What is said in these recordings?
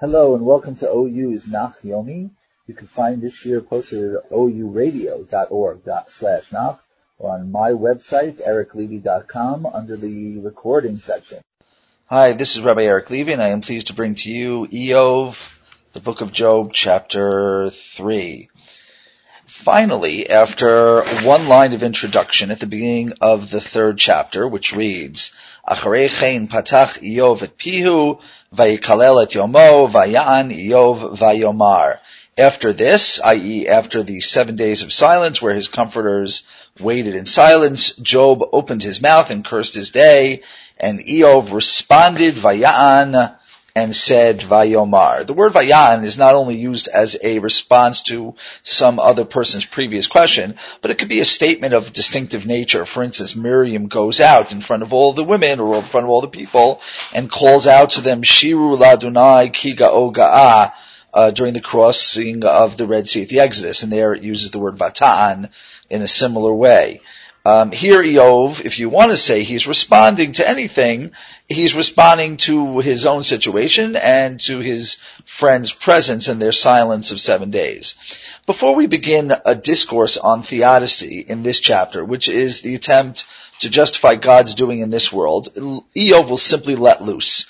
Hello and welcome to OU's Nach Yomi. You can find this year posted at ouradio.org slash nach or on my website, ericlevy.com, under the recording section. Hi, this is Rabbi Eric Levy and I am pleased to bring to you Eov, the book of Job, chapter 3. Finally, after one line of introduction at the beginning of the third chapter, which reads, Acharei chen patach Eov et pihu, vayikalel et yomo, vayan Eov vayomar. After this, i.e. after the seven days of silence where his comforters waited in silence, Job opened his mouth and cursed his day, and Eov responded, vayan, and said Vayomar. The word Vayan is not only used as a response to some other person's previous question, but it could be a statement of distinctive nature. For instance, Miriam goes out in front of all the women or in front of all the people and calls out to them, Shiru Ladunai Kiga Oga'a, uh, during the crossing of the Red Sea at the Exodus, and there it uses the word Vatan in a similar way. Um, here, Eov, if you want to say he's responding to anything, he's responding to his own situation and to his friend's presence and their silence of seven days. Before we begin a discourse on theodicy in this chapter, which is the attempt to justify God's doing in this world, Eov will simply let loose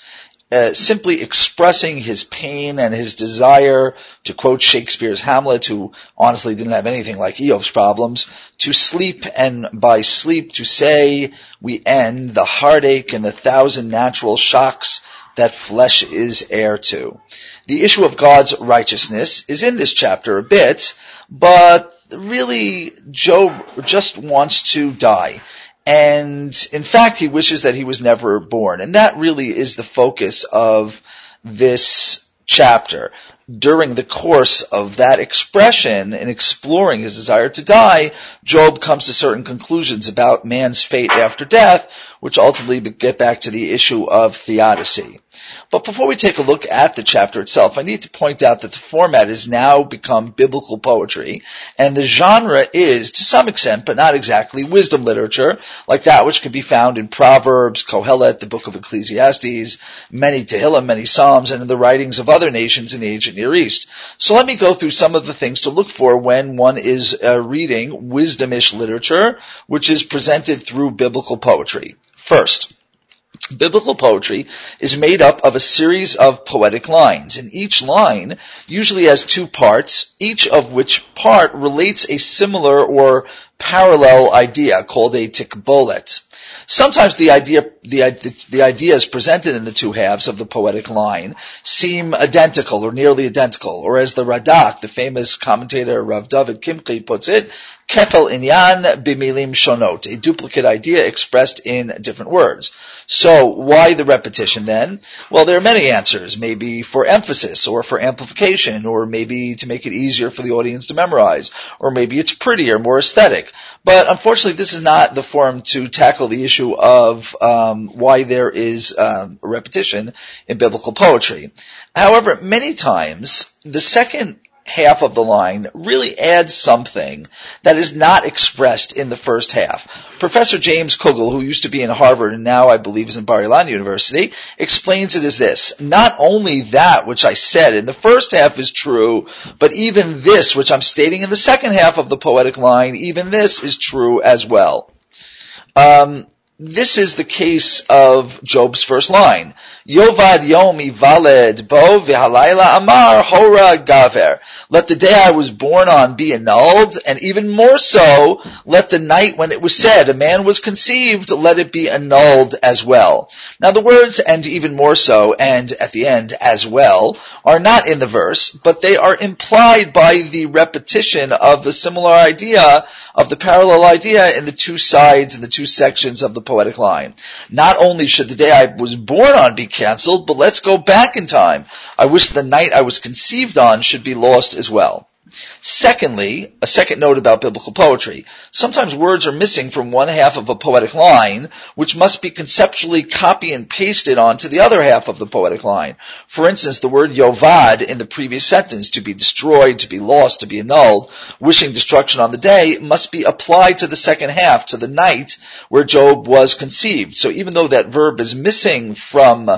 uh, simply expressing his pain and his desire, to quote Shakespeare's Hamlet, who honestly didn't have anything like Eov's problems, to sleep and by sleep to say we end the heartache and the thousand natural shocks that flesh is heir to. The issue of God's righteousness is in this chapter a bit, but really Job just wants to die. And in fact, he wishes that he was never born. And that really is the focus of this chapter. During the course of that expression and exploring his desire to die, Job comes to certain conclusions about man's fate after death, which ultimately get back to the issue of theodicy. But before we take a look at the chapter itself, I need to point out that the format has now become biblical poetry, and the genre is, to some extent, but not exactly, wisdom literature, like that which can be found in Proverbs, Kohelet, the book of Ecclesiastes, many Tehillim, many Psalms, and in the writings of other nations in the ancient Near East. So let me go through some of the things to look for when one is uh, reading wisdomish literature, which is presented through biblical poetry. First, Biblical poetry is made up of a series of poetic lines, and each line usually has two parts, each of which part relates a similar or parallel idea called a tikbolet. Sometimes the idea, the, the ideas presented in the two halves of the poetic line seem identical or nearly identical, or as the Radak, the famous commentator Rav David Kimchi puts it, kefel inyan bimilim shonot, a duplicate idea expressed in different words. So why the repetition then? Well, there are many answers. Maybe for emphasis or for amplification or maybe to make it easier for the audience to memorize or maybe it's prettier, more aesthetic. But unfortunately, this is not the forum to tackle the issue of um, why there is um, repetition in biblical poetry. However, many times the second half of the line really adds something that is not expressed in the first half. Professor James Kugel, who used to be in Harvard and now I believe is in Bar Ilan University, explains it as this. Not only that which I said in the first half is true, but even this which I'm stating in the second half of the poetic line, even this is true as well. Um, this is the case of Job's first line. Yovad Yomi Valed Bo V'Halayla Amar Hora Gaver. Let the day I was born on be annulled, and even more so, let the night when it was said a man was conceived, let it be annulled as well. Now the words and even more so and at the end as well are not in the verse, but they are implied by the repetition of the similar idea, of the parallel idea in the two sides and the two sections of the poetic line. Not only should the day I was born on be canceled, but let's go back in time. I wish the night I was conceived on should be lost as well. Secondly, a second note about biblical poetry. Sometimes words are missing from one half of a poetic line, which must be conceptually copy and pasted onto the other half of the poetic line. For instance, the word yovad in the previous sentence, to be destroyed, to be lost, to be annulled, wishing destruction on the day, must be applied to the second half, to the night where Job was conceived. So even though that verb is missing from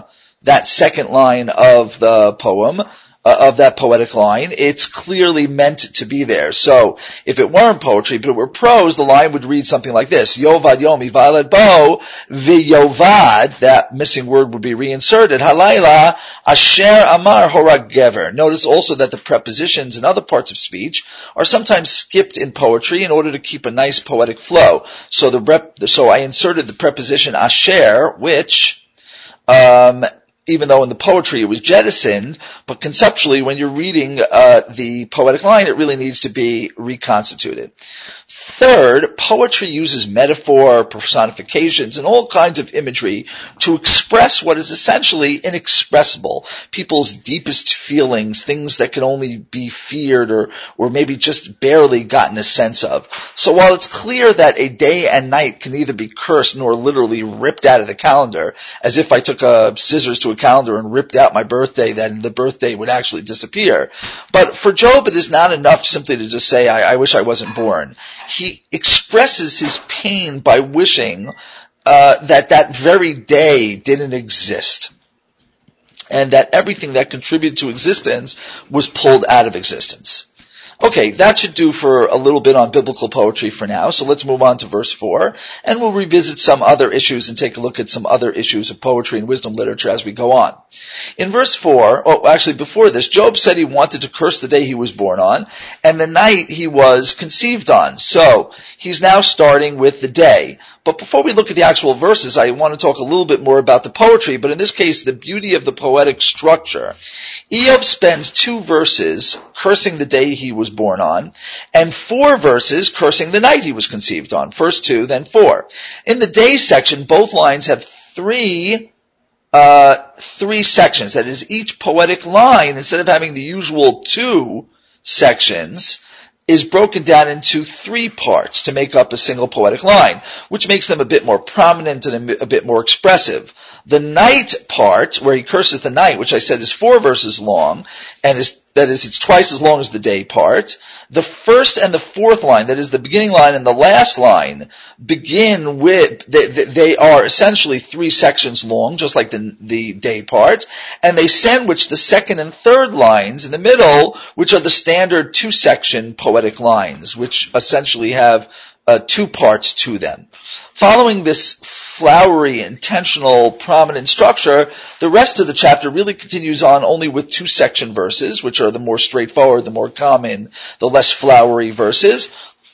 that second line of the poem, uh, of that poetic line, it's clearly meant to be there. So if it weren't poetry, but it were prose, the line would read something like this: Yovad Yomi Violet Bo Viyovad. That missing word would be reinserted. Halayla Asher Amar Horag Gever. Notice also that the prepositions in other parts of speech are sometimes skipped in poetry in order to keep a nice poetic flow. So the rep, so I inserted the preposition Asher, which um, even though in the poetry it was jettisoned, but conceptually when you're reading uh, the poetic line, it really needs to be reconstituted. Third, poetry uses metaphor, personifications, and all kinds of imagery to express what is essentially inexpressible, people's deepest feelings, things that can only be feared or, or maybe just barely gotten a sense of. So while it's clear that a day and night can neither be cursed nor literally ripped out of the calendar, as if I took a scissors to a calendar and ripped out my birthday, then the birthday would actually disappear. But for Job, it is not enough simply to just say, I, I wish I wasn't born. He expresses his pain by wishing uh, that that very day didn't exist. And that everything that contributed to existence was pulled out of existence. Okay, that should do for a little bit on biblical poetry for now. So let's move on to verse 4 and we'll revisit some other issues and take a look at some other issues of poetry and wisdom literature as we go on. In verse 4, oh actually before this, Job said he wanted to curse the day he was born on and the night he was conceived on. So he's now starting with the day. But before we look at the actual verses, I want to talk a little bit more about the poetry, but in this case, the beauty of the poetic structure. Eov spends two verses cursing the day he was born on, and four verses cursing the night he was conceived on. First two, then four. In the day section, both lines have three uh, three sections. That is, each poetic line, instead of having the usual two sections, is broken down into three parts to make up a single poetic line, which makes them a bit more prominent and a bit more expressive. The night part, where he curses the night, which I said is four verses long, and is that is, it's twice as long as the day part. The first and the fourth line, that is the beginning line and the last line, begin with, they, they are essentially three sections long, just like the, the day part, and they sandwich the second and third lines in the middle, which are the standard two section poetic lines, which essentially have uh, two parts to them. Following this flowery, intentional, prominent structure, the rest of the chapter really continues on only with two section verses, which are the more straightforward, the more common, the less flowery verses.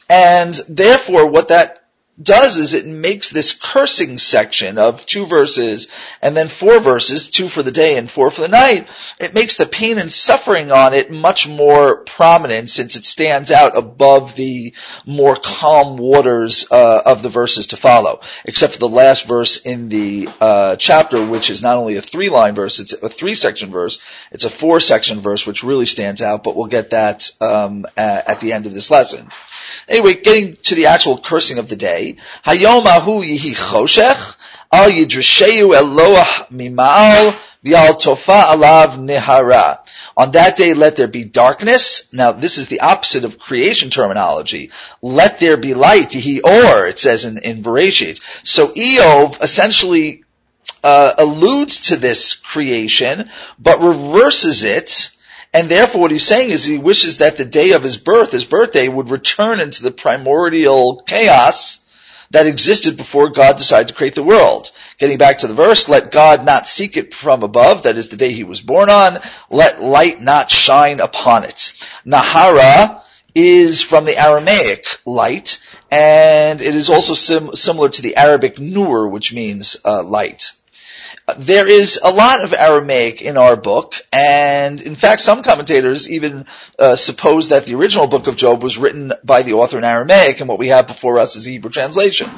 And therefore, what that does is it makes this cursing section of two verses and then four verses, two for the day and four for the night, it makes the pain and suffering on it much more prominent since it stands out above the more calm waters uh, of the verses to follow. Except for the last verse in the uh, chapter, which is not only a three-line verse, it's a three-section verse, it's a four-section verse, which really stands out, but we'll get that um, at, at the end of this lesson. Anyway, getting to the actual cursing of the day, Hayom ahu yihi choshech, al yidrisheu Eloah mimal, v'al tofa alav nihara. On that day, let there be darkness. Now, this is the opposite of creation terminology. Let there be light. He or it says in, in Bereshit. So Eov essentially uh, alludes to this creation, but reverses it and therefore what he's saying is he wishes that the day of his birth, his birthday, would return into the primordial chaos that existed before God decided to create the world. Getting back to the verse, let God not seek it from above, that is the day he was born on, let light not shine upon it. Nahara is from the Aramaic light, and it is also sim- similar to the Arabic nur, which means uh, light. There is a lot of Aramaic in our book, and in fact, some commentators even uh, suppose that the original book of Job was written by the author in Aramaic, and what we have before us is a Hebrew translation.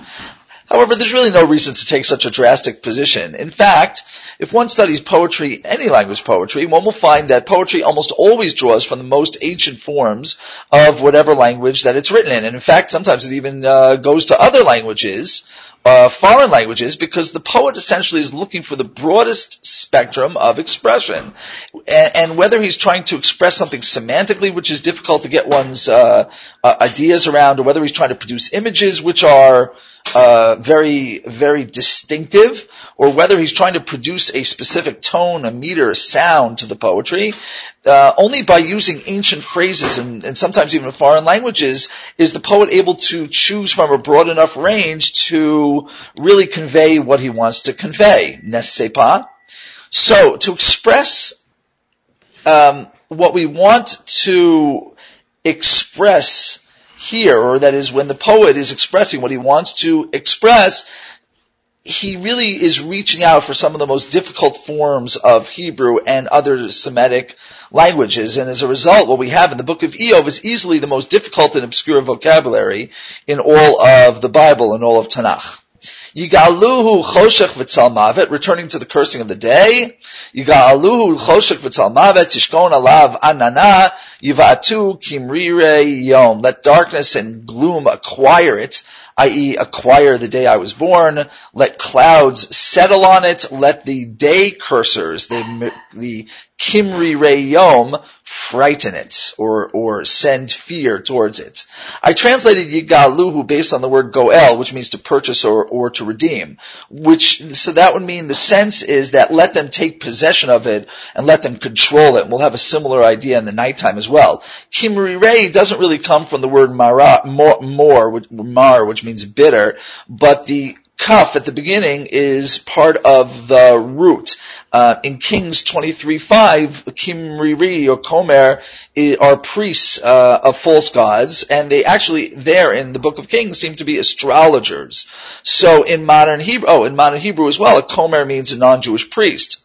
However, there's really no reason to take such a drastic position. In fact, if one studies poetry, any language poetry, one will find that poetry almost always draws from the most ancient forms of whatever language that it's written in. And in fact, sometimes it even uh, goes to other languages uh, foreign languages because the poet essentially is looking for the broadest spectrum of expression. And, and whether he's trying to express something semantically, which is difficult to get one's uh, uh, ideas around, or whether he's trying to produce images which are uh, very, very distinctive, or whether he's trying to produce a specific tone, a meter, a sound to the poetry, uh, only by using ancient phrases and, and, sometimes even foreign languages is the poet able to choose from a broad enough range to really convey what he wants to convey. N'est-ce pas? So, to express um, what we want to express here, or that is when the poet is expressing what he wants to express, he really is reaching out for some of the most difficult forms of Hebrew and other Semitic languages. And as a result, what we have in the book of Eov is easily the most difficult and obscure vocabulary in all of the Bible and all of Tanakh. Yigaluhu choshech v'tzal returning to the cursing of the day. Yigaluhu choshech v'tzal tishkon alav anana, yivatu kimrire yom. Let darkness and gloom acquire it i.e. acquire the day I was born. Let clouds settle on it. Let the day cursors, the, the Kimri Reyom, frighten it or or send fear towards it. I translated Yigaluhu based on the word goel, which means to purchase or, or to redeem. Which so that would mean the sense is that let them take possession of it and let them control it. we'll have a similar idea in the nighttime as well. Kimri Rei doesn't really come from the word mara, more, more, mar, which means bitter, but the kaf at the beginning is part of the root. Uh, in Kings 23:5, Kimriri or Komer are priests uh, of false gods, and they actually there in the Book of Kings seem to be astrologers. So in modern Hebrew, oh, in modern Hebrew as well, a Komer means a non-Jewish priest.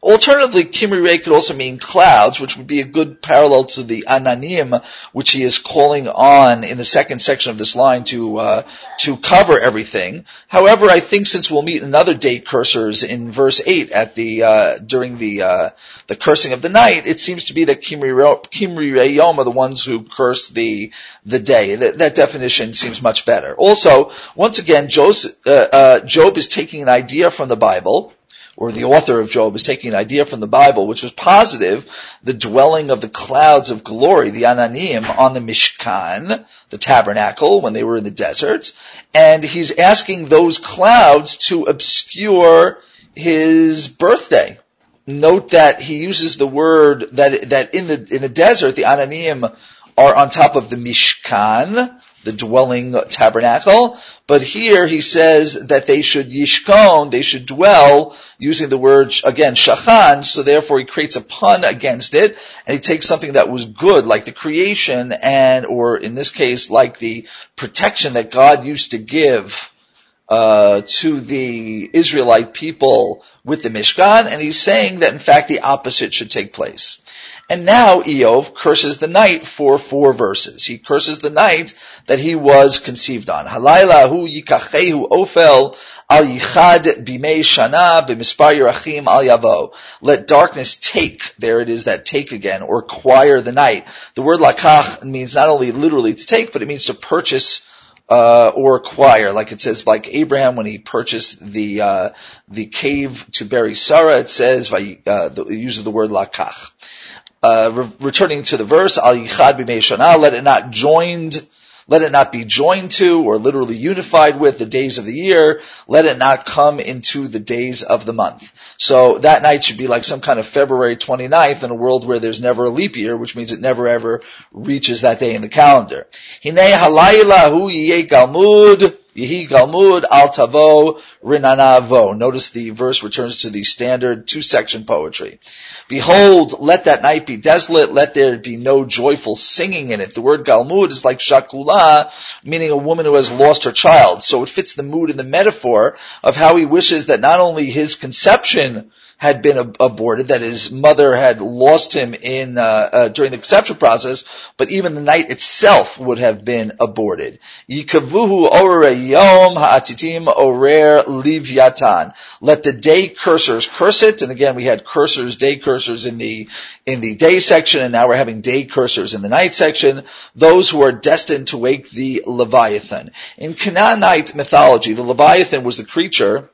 Alternatively, Kimri Re could also mean clouds, which would be a good parallel to the Ananim, which he is calling on in the second section of this line to uh, to cover everything. However, I think since we'll meet another date cursors in verse eight at the uh, during the uh, the cursing of the night, it seems to be that Kimri Reyom are the ones who curse the the day. That, that definition seems much better. Also, once again, uh, uh, Job is taking an idea from the Bible or the author of Job is taking an idea from the Bible, which was positive, the dwelling of the clouds of glory, the Ananim, on the Mishkan, the tabernacle, when they were in the desert, and he's asking those clouds to obscure his birthday. Note that he uses the word that, that in the, in the desert, the Ananim are on top of the Mishkan, the dwelling tabernacle. But here he says that they should yishkon, they should dwell, using the word, again, shachan, so therefore he creates a pun against it, and he takes something that was good, like the creation, and, or in this case, like the protection that God used to give, uh, to the Israelite people with the Mishkan, and he's saying that in fact the opposite should take place. And now Eov curses the night for four verses. He curses the night that he was conceived on. Halayla hu yikachehu ofel al yichad bimei shana b'mispar al yavo. Let darkness take, there it is that take again, or acquire the night. The word lakach means not only literally to take, but it means to purchase uh, or acquire, like it says, like Abraham when he purchased the uh, the cave to bury Sarah. It says, uh, the, it uses the word lakach. Uh, re- returning to the verse, al yichad b'mei let it not joined, let it not be joined to, or literally unified with the days of the year. Let it not come into the days of the month. So that night should be like some kind of February 29th in a world where there's never a leap year, which means it never ever reaches that day in the calendar. Hine halayla hu Yehi Galmud al Tavo Rinanavo. Notice the verse returns to the standard two-section poetry. Behold, let that night be desolate, let there be no joyful singing in it. The word Galmud is like Shakula, meaning a woman who has lost her child. So it fits the mood and the metaphor of how he wishes that not only his conception had been ab- aborted, that his mother had lost him in uh, uh, during the conception process, but even the night itself would have been aborted. Let the day cursors curse it, and again we had cursors, day cursors in the in the day section, and now we're having day cursors in the night section. Those who are destined to wake the Leviathan. In Canaanite mythology, the Leviathan was the creature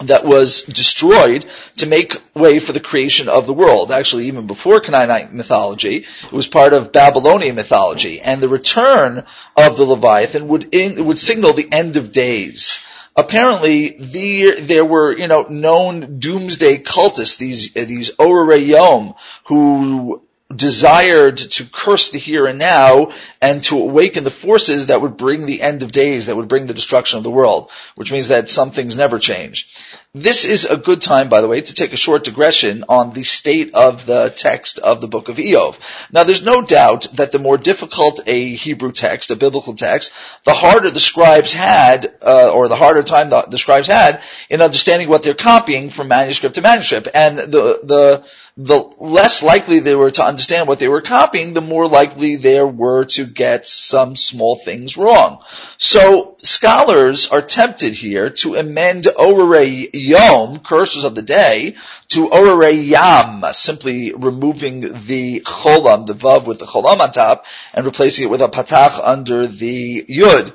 that was destroyed to make way for the creation of the world. Actually, even before Canaanite mythology, it was part of Babylonian mythology, and the return of the Leviathan would in, would signal the end of days. Apparently, the, there were, you know, known doomsday cultists, these, these Orayom, who desired to curse the here and now and to awaken the forces that would bring the end of days, that would bring the destruction of the world, which means that some things never change. This is a good time, by the way, to take a short digression on the state of the text of the book of Iyov. Now, there's no doubt that the more difficult a Hebrew text, a biblical text, the harder the scribes had, uh, or the harder time the, the scribes had in understanding what they're copying from manuscript to manuscript. And the, the, the less likely they were to understand what they were copying, the more likely there were to get some small things wrong. So scholars are tempted here to amend Orere Yom, curses of the day, to Orere Yam, simply removing the cholam, the vav with the cholam on top, and replacing it with a patach under the yud.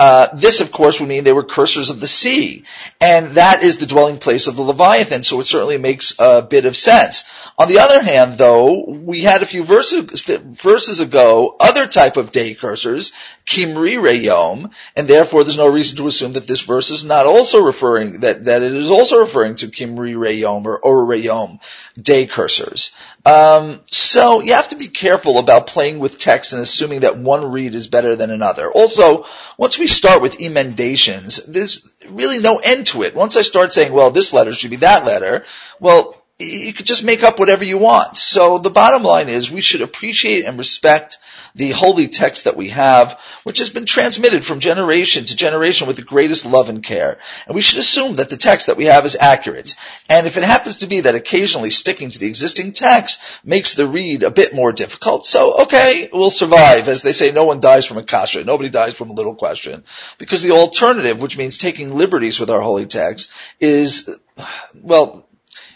Uh, this, of course, would mean they were cursors of the sea, and that is the dwelling place of the Leviathan. So it certainly makes a bit of sense. On the other hand, though, we had a few verses, verses ago other type of day cursors, Kimri Reyom, and therefore there's no reason to assume that this verse is not also referring that that it is also referring to Kimri Reyom or Or Reyom day cursors. Um, so you have to be careful about playing with text and assuming that one read is better than another. Also, once we start with emendations, there's really no end to it. Once I start saying, well, this letter should be that letter, well, you could just make up whatever you want. So the bottom line is we should appreciate and respect the holy text that we have, which has been transmitted from generation to generation with the greatest love and care. And we should assume that the text that we have is accurate. And if it happens to be that occasionally sticking to the existing text makes the read a bit more difficult, so okay, we'll survive. As they say, no one dies from a kasha. Nobody dies from a little question. Because the alternative, which means taking liberties with our holy text, is, well,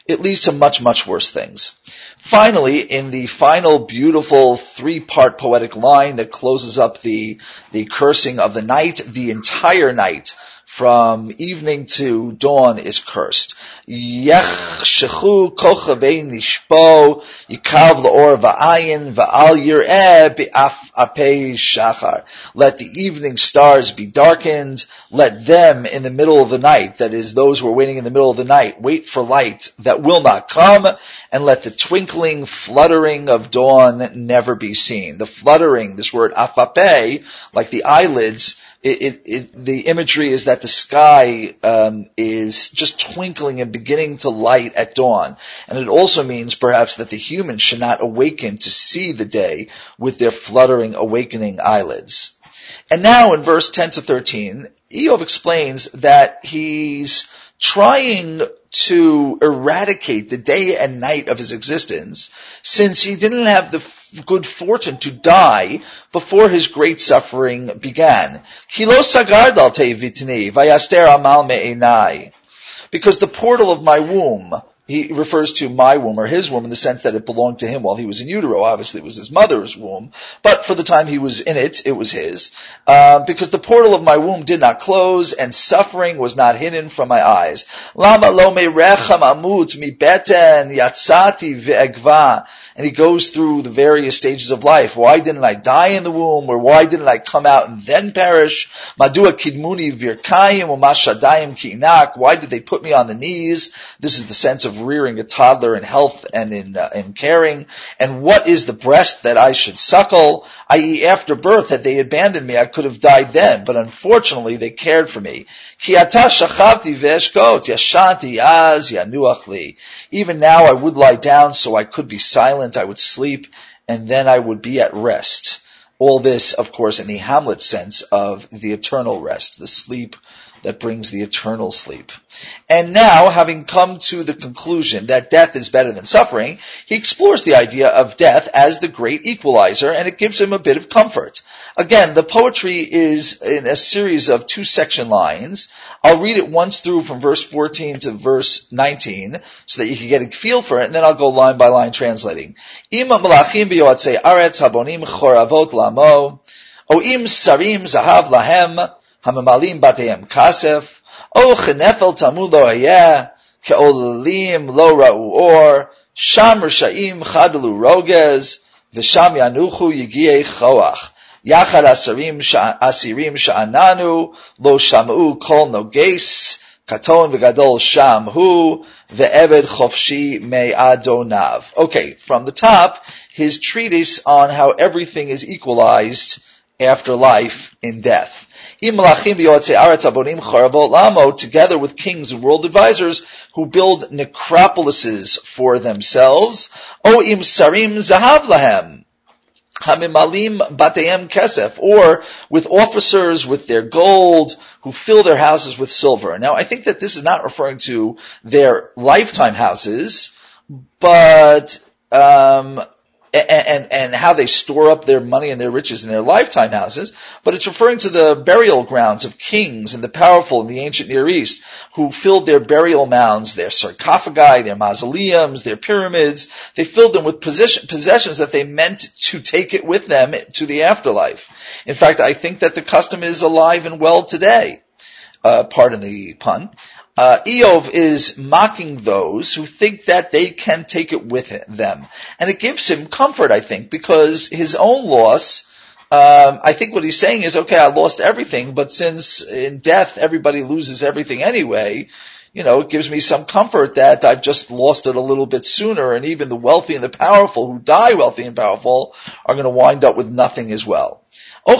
it leads to much, much worse things. Finally, in the final beautiful three-part poetic line that closes up the, the cursing of the night, the entire night from evening to dawn is cursed. Let the evening stars be darkened, let them in the middle of the night, that is those who are waiting in the middle of the night, wait for light that will not come, and let the twinkling, fluttering of dawn never be seen. The fluttering, this word afape, like the eyelids, it, it, the imagery is that the sky um, is just twinkling and beginning to light at dawn, and it also means perhaps that the human should not awaken to see the day with their fluttering, awakening eyelids. And now in verse 10 to 13, Eov explains that he's trying to eradicate the day and night of his existence since he didn't have the good fortune to die before his great suffering began. Because the portal of my womb he refers to my womb or his womb in the sense that it belonged to him while he was in utero. Obviously, it was his mother's womb, but for the time he was in it, it was his. Uh, because the portal of my womb did not close, and suffering was not hidden from my eyes. Lama lo me rechem amut mi beten yatsati ve'egva and he goes through the various stages of life. Why didn't I die in the womb? Or why didn't I come out and then perish? Madua kidmuni virkayim ki'inak. Why did they put me on the knees? This is the sense of rearing a toddler in health and in, uh, in caring. And what is the breast that I should suckle? I.e. after birth, had they abandoned me, I could have died then, but unfortunately they cared for me. Even now I would lie down so I could be silent, I would sleep, and then I would be at rest. All this, of course, in the Hamlet sense of the eternal rest, the sleep that brings the eternal sleep. And now, having come to the conclusion that death is better than suffering, he explores the idea of death as the great equalizer, and it gives him a bit of comfort. Again, the poetry is in a series of two section lines. I'll read it once through from verse 14 to verse 19 so that you can get a feel for it, and then I'll go line by line translating. O chenefel lo ke'olim lo ra'u or, sham v'sham yanuchu yigiei choach. Yachad asirim sha'ananu lo shamu kol noges katon v'gadol sham hu ve'eved chofshi me adonav. Okay, from the top, his treatise on how everything is equalized after life in death. Together with kings and world advisors who build necropolises for themselves. O im sarim zahav Hamimalim batayem kesef, or with officers with their gold who fill their houses with silver. Now I think that this is not referring to their lifetime houses, but um, and, and how they store up their money and their riches in their lifetime houses, but it's referring to the burial grounds of kings and the powerful in the ancient Near East who filled their burial mounds, their sarcophagi, their mausoleums, their pyramids. They filled them with possessions that they meant to take it with them to the afterlife. In fact, I think that the custom is alive and well today. Uh, pardon the pun uh, Eov is mocking those who think that they can take it with them. And it gives him comfort, I think, because his own loss, um, I think what he's saying is, okay, I lost everything, but since in death everybody loses everything anyway, you know, it gives me some comfort that I've just lost it a little bit sooner, and even the wealthy and the powerful who die wealthy and powerful are going to wind up with nothing as well. Or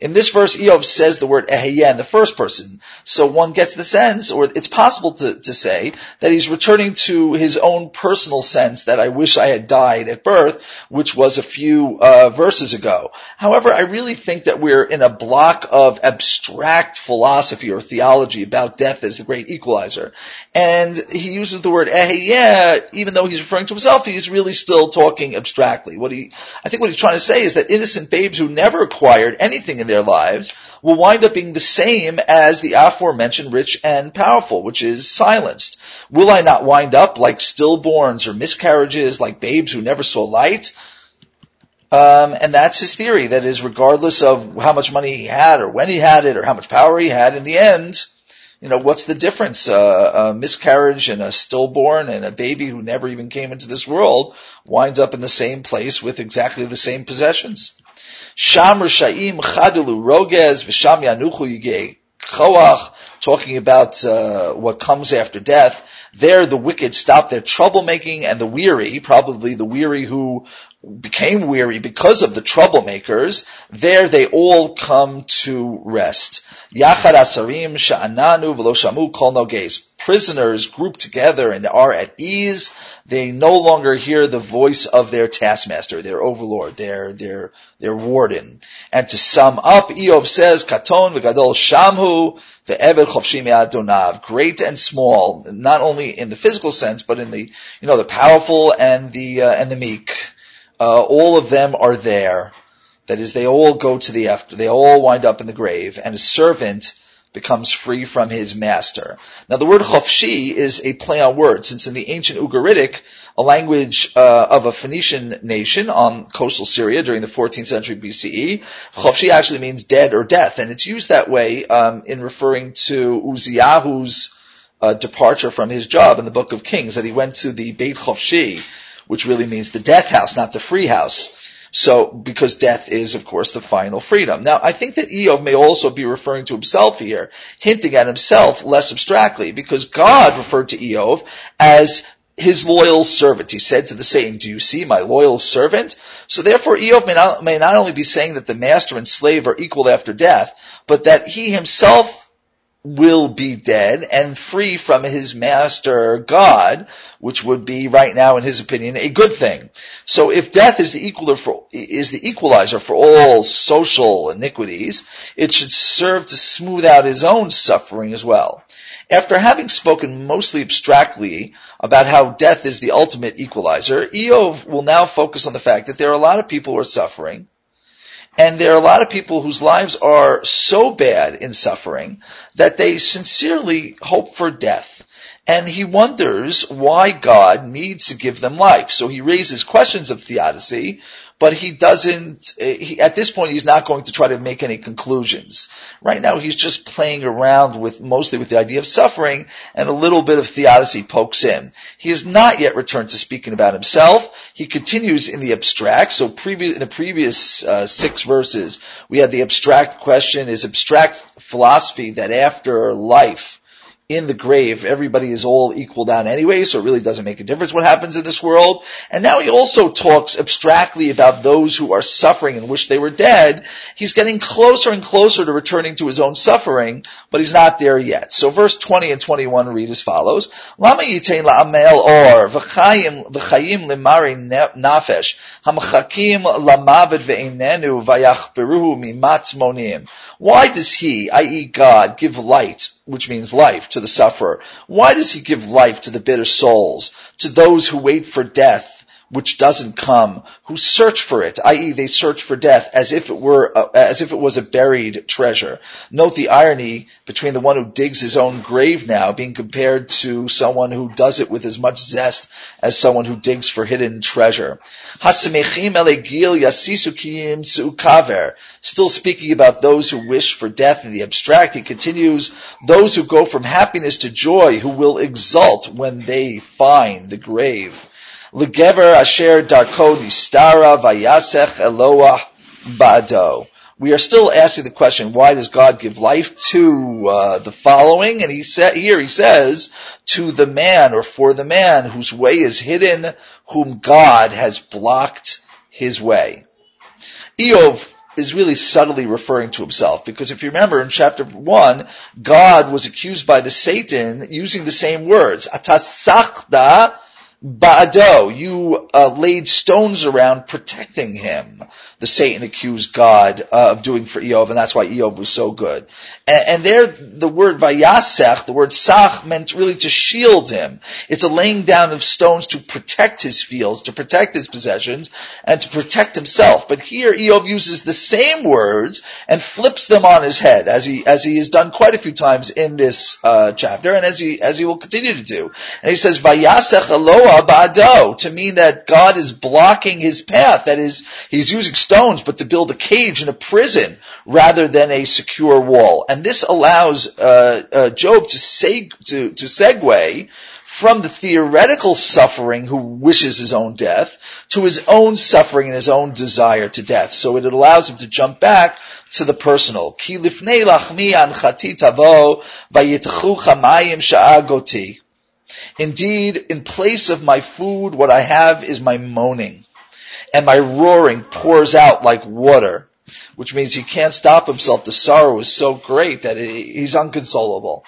in this verse, Eov says the word eheyeh in the first person. So one gets the sense, or it's possible to, to say, that he's returning to his own personal sense that I wish I had died at birth, which was a few uh, verses ago. However, I really think that we're in a block of abstract philosophy or theology about death as the great equalizer. And he uses the word eheyeh, even though he's referring to himself, he's really still talking abstractly. What he I think what he's trying to say is that innocent babes who never acquired anything in their lives will wind up being the same as the aforementioned rich and powerful, which is silenced. Will I not wind up like stillborns or miscarriages, like babes who never saw light? Um, and that's his theory. That is, regardless of how much money he had, or when he had it, or how much power he had, in the end, you know, what's the difference? Uh, a miscarriage and a stillborn and a baby who never even came into this world winds up in the same place with exactly the same possessions. Sham Rishayim Chadilu Rogez V'Sham Yanuchu talking about uh, what comes after death. There, the wicked stop their troublemaking, and the weary, probably the weary who became weary because of the troublemakers, there they all come to rest. Yachad asarim sha'ananu v'lo kol noges. Prisoners grouped together and are at ease. They no longer hear the voice of their taskmaster, their overlord, their, their, their warden. And to sum up, Eov says, Katon v'gadol shamhu. Great and small, not only in the physical sense, but in the, you know, the powerful and the, uh, and the meek uh, all of them are there. That is, they all go to the after, they all wind up in the grave, and a servant becomes free from his master. Now the word chofshi is a play on words, since in the ancient Ugaritic, a language uh, of a Phoenician nation on coastal Syria during the 14th century BCE, chofshi actually means dead or death, and it's used that way um, in referring to Uziyahu's uh, departure from his job in the Book of Kings, that he went to the Beit Chofshi, which really means the death house, not the free house. So, because death is, of course, the final freedom. Now, I think that Eov may also be referring to himself here, hinting at himself less abstractly, because God referred to Eov as his loyal servant. He said to the Satan, do you see my loyal servant? So therefore, Eov may not, may not only be saying that the master and slave are equal after death, but that he himself will be dead and free from his master God, which would be right now in his opinion a good thing. So if death is the equaler for, is the equalizer for all social iniquities, it should serve to smooth out his own suffering as well. After having spoken mostly abstractly about how death is the ultimate equalizer, Eov will now focus on the fact that there are a lot of people who are suffering, and there are a lot of people whose lives are so bad in suffering that they sincerely hope for death. And he wonders why God needs to give them life. So he raises questions of theodicy, but he doesn't, he, at this point he's not going to try to make any conclusions. Right now he's just playing around with, mostly with the idea of suffering, and a little bit of theodicy pokes in. He has not yet returned to speaking about himself. He continues in the abstract, so previous, in the previous uh, six verses, we had the abstract question, is abstract philosophy that after life, in the grave, everybody is all equal down anyway, so it really doesn't make a difference what happens in this world. And now he also talks abstractly about those who are suffering and wish they were dead. He's getting closer and closer to returning to his own suffering, but he's not there yet. So verse 20 and 21 read as follows. Why does he, i.e. God, give light, which means life, to the sufferer? Why does he give life to the bitter souls, to those who wait for death, which doesn't come, who search for it, i.e. they search for death as if it were, a, as if it was a buried treasure. Note the irony between the one who digs his own grave now being compared to someone who does it with as much zest as someone who digs for hidden treasure. Still speaking about those who wish for death in the abstract, he continues, those who go from happiness to joy, who will exult when they find the grave. Legever asher darko nistara vayasech bado. We are still asking the question, why does God give life to uh, the following? And he said here he says, to the man or for the man whose way is hidden, whom God has blocked his way. Eov is really subtly referring to himself because if you remember in chapter one, God was accused by the Satan using the same words. Atasachda Ba'ado, you uh, laid stones around protecting him. The Satan accused God uh, of doing for Eov, and that's why Eov was so good. And, and there, the word vayasech, the word sach, meant really to shield him. It's a laying down of stones to protect his fields, to protect his possessions, and to protect himself. But here, Eov uses the same words and flips them on his head, as he as he has done quite a few times in this uh, chapter, and as he as he will continue to do. And he says, vayasech to mean that God is blocking his path. That is, he's using stones, but to build a cage and a prison rather than a secure wall. And this allows uh, uh, Job to, seg- to, to segue from the theoretical suffering who wishes his own death to his own suffering and his own desire to death. So it allows him to jump back to the personal. Ki lifnei lachmi anchati tavo vayitchu chamayim sha'agoti. Indeed, in place of my food, what I have is my moaning. And my roaring pours out like water, which means he can't stop himself. The sorrow is so great that he's unconsolable.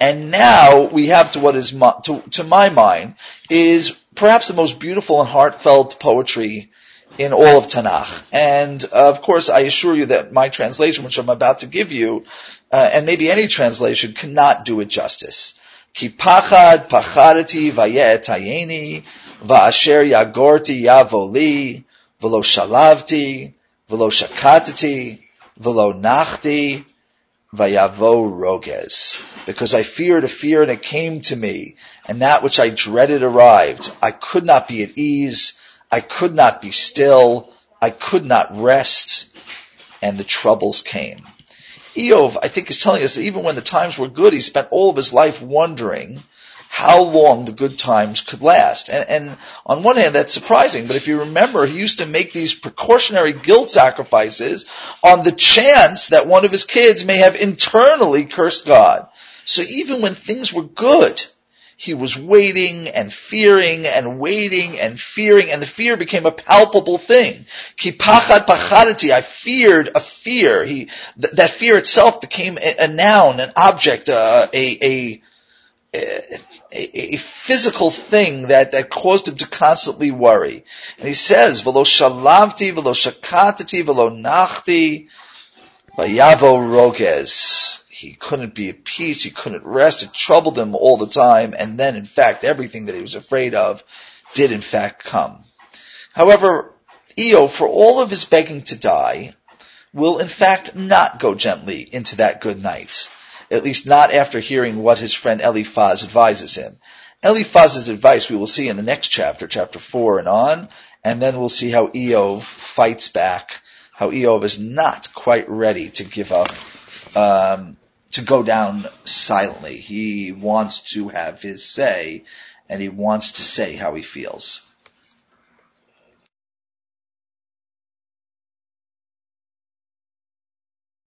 And now we have to what is, to, to my mind, is perhaps the most beautiful and heartfelt poetry in all of Tanakh. And uh, of course, I assure you that my translation, which I'm about to give you, uh, and maybe any translation, cannot do it justice. כי פחד פחדתי ויעתייני, ואשר יגורתי יבוא לי, ולא שלבתי, ולא שקטתי, ולא נחתי, vayavo roges. Because I feared a fear and it came to me, and that which I dreaded arrived. I could not be at ease, I could not be still, I could not rest, and the troubles came. Eov, I think, is telling us that even when the times were good, he spent all of his life wondering how long the good times could last. And, and, on one hand, that's surprising, but if you remember, he used to make these precautionary guilt sacrifices on the chance that one of his kids may have internally cursed God. So even when things were good, he was waiting and fearing and waiting and fearing, and the fear became a palpable thing. Ki pachad pachadati, I feared a fear. He, th- that fear itself became a, a noun, an object, uh, a, a, a, a, physical thing that, that caused him to constantly worry. And he says, velo shalavti, velo shakatati, velo nachti, vayavo roges he couldn't be at peace, he couldn't rest, it troubled him all the time, and then in fact everything that he was afraid of did in fact come. However, Eo, for all of his begging to die, will in fact not go gently into that good night. At least not after hearing what his friend Eliphaz advises him. Eliphaz's advice we will see in the next chapter, chapter 4 and on, and then we'll see how Eov fights back, how Eov is not quite ready to give up um, to go down silently. He wants to have his say and he wants to say how he feels.